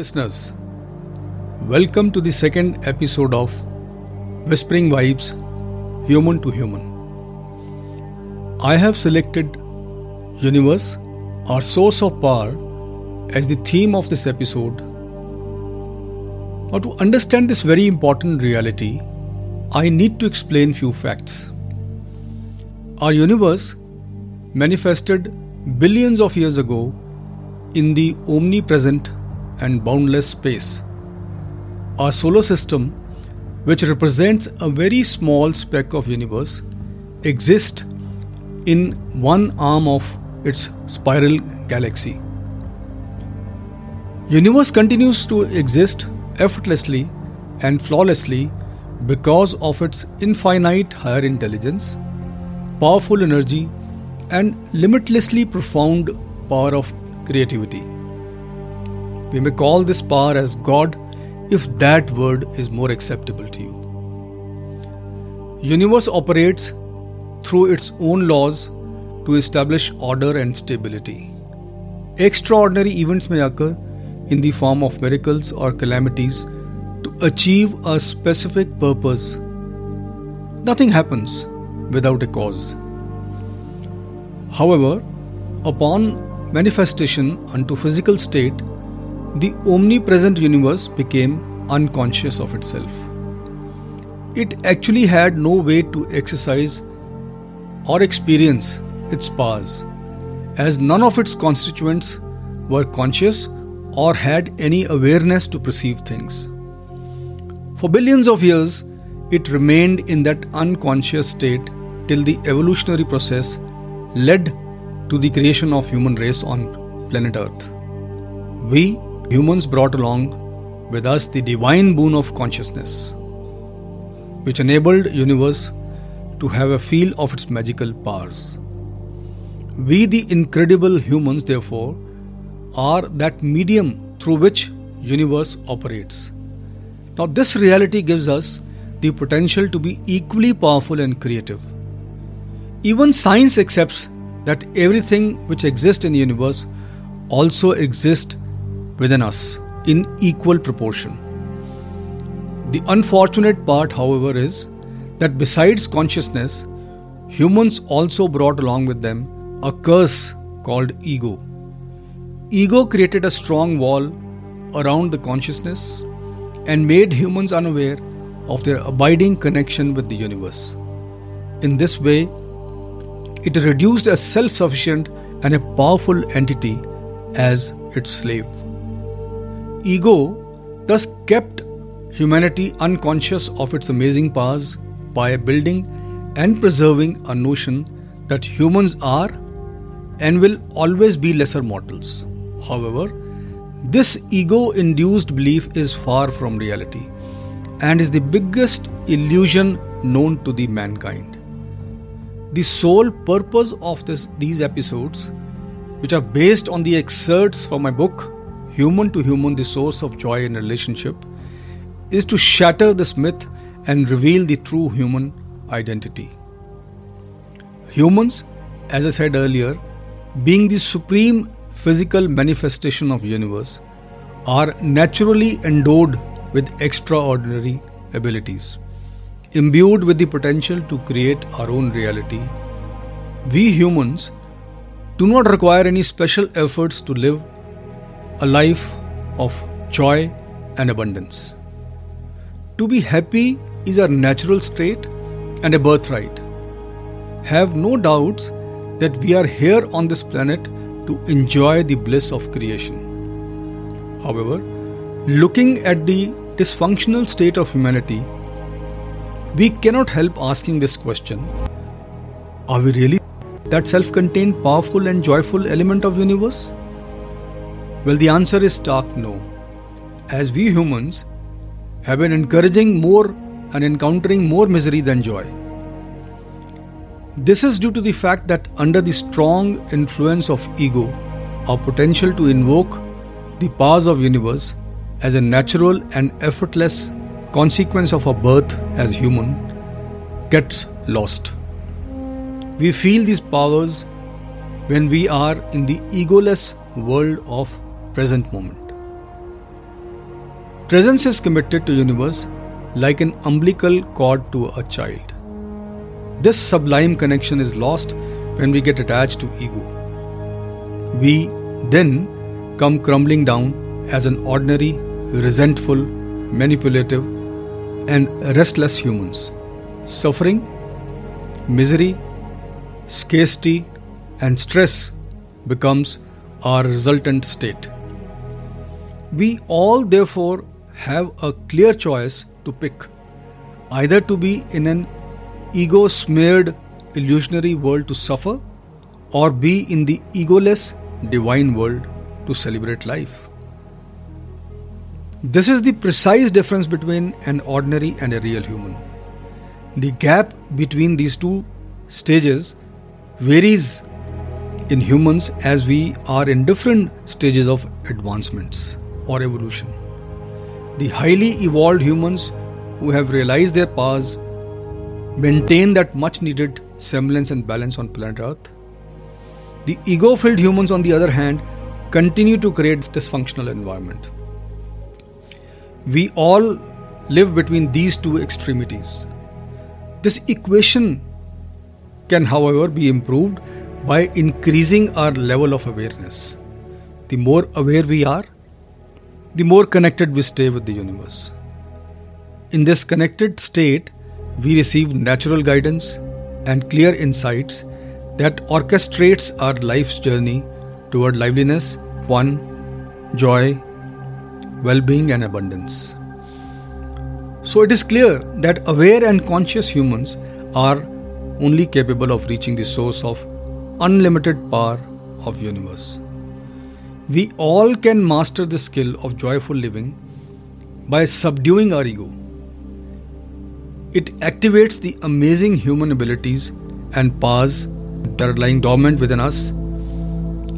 listeners. Welcome to the second episode of Whispering Vibes Human to Human. I have selected Universe, our source of power, as the theme of this episode. Now, to understand this very important reality, I need to explain few facts. Our universe manifested billions of years ago in the omnipresent and boundless space. Our solar system, which represents a very small speck of universe, exists in one arm of its spiral galaxy. Universe continues to exist effortlessly and flawlessly because of its infinite higher intelligence, powerful energy, and limitlessly profound power of creativity. We may call this power as God if that word is more acceptable to you. Universe operates through its own laws to establish order and stability. Extraordinary events may occur in the form of miracles or calamities to achieve a specific purpose. Nothing happens without a cause. However, upon manifestation unto physical state, the omnipresent universe became unconscious of itself. It actually had no way to exercise or experience its powers, as none of its constituents were conscious or had any awareness to perceive things. For billions of years, it remained in that unconscious state till the evolutionary process led to the creation of human race on planet Earth. We humans brought along with us the divine boon of consciousness, which enabled universe to have a feel of its magical powers. We, the incredible humans, therefore, are that medium through which universe operates. Now, this reality gives us the potential to be equally powerful and creative. Even science accepts that everything which exists in universe also exists within us in equal proportion. The unfortunate part, however, is that besides consciousness, humans also brought along with them a curse called ego. Ego created a strong wall around the consciousness and made humans unaware of their abiding connection with the universe. In this way, it reduced a self sufficient and a powerful entity as its slave. Ego thus kept humanity unconscious of its amazing powers by building and preserving a notion that humans are and will always be lesser mortals. However, this ego induced belief is far from reality and is the biggest illusion known to the mankind. The sole purpose of this, these episodes, which are based on the excerpts from my book human to human, the source of joy in relationship, is to shatter this myth and reveal the true human identity. Humans, as I said earlier, being the supreme physical manifestation of universe, are naturally endowed with extraordinary abilities. Imbued with the potential to create our own reality, we humans do not require any special efforts to live a life of joy and abundance. To be happy is our natural state and a birthright. Have no doubts that we are here on this planet to enjoy the bliss of creation. However, looking at the dysfunctional state of humanity, we cannot help asking this question Are we really that self contained, powerful, and joyful element of universe? Well, the answer is stark no. As we humans have been encouraging more and encountering more misery than joy. This is due to the fact that under the strong influence of ego, our potential to invoke the powers of universe as a natural and effortless consequence of our birth as human gets lost. We feel these powers when we are in the egoless world of present moment. presence is committed to universe like an umbilical cord to a child. This sublime connection is lost when we get attached to ego. We then come crumbling down as an ordinary, resentful, manipulative, and restless humans, suffering, misery, scarcity, and stress becomes our resultant state. We all, therefore, have a clear choice to pick either to be in an ego smeared illusionary world to suffer or be in the egoless divine world to celebrate life. This is the precise difference between an ordinary and a real human. The gap between these two stages varies in humans as we are in different stages of advancements or evolution. The highly evolved humans who have realized their powers maintain that much needed semblance and balance on planet Earth. The ego filled humans, on the other hand, continue to create dysfunctional environment. We all live between these two extremities. This equation can, however, be improved by increasing our level of awareness. The more aware we are, the more connected we stay with the universe. In this connected state, we receive natural guidance and clear insights that orchestrates our life's journey toward liveliness, fun, joy, well being, and abundance. So it is clear that aware and conscious humans are only capable of reaching the source of unlimited power of universe. We all can master the skill of joyful living by subduing our ego. It activates the amazing human abilities and powers that are lying dormant within us.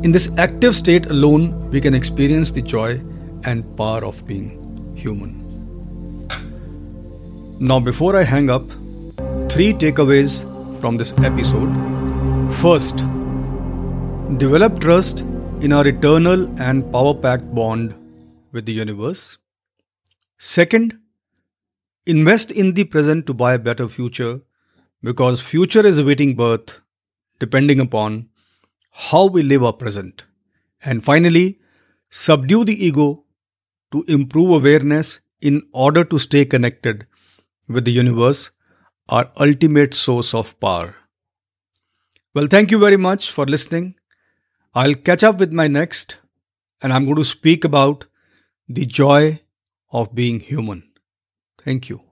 In this active state alone, we can experience the joy and power of being human. Now, before I hang up, three takeaways from this episode. First, develop trust in our eternal and power packed bond with the universe. Second, invest in the present to buy a better future because future is awaiting birth depending upon how we live our present. And finally, subdue the ego to improve awareness in order to stay connected with the universe, our ultimate source of power. Well, thank you very much for listening. I'll catch up with my next, and I'm going to speak about the joy of being human. Thank you.